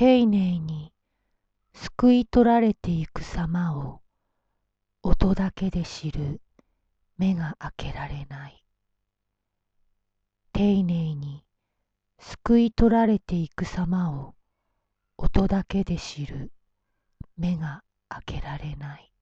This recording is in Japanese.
丁寧に救い取られていく様を音だけで知る目が開けられない。丁寧に救い取られていく様を音だけで知る目が開けられない。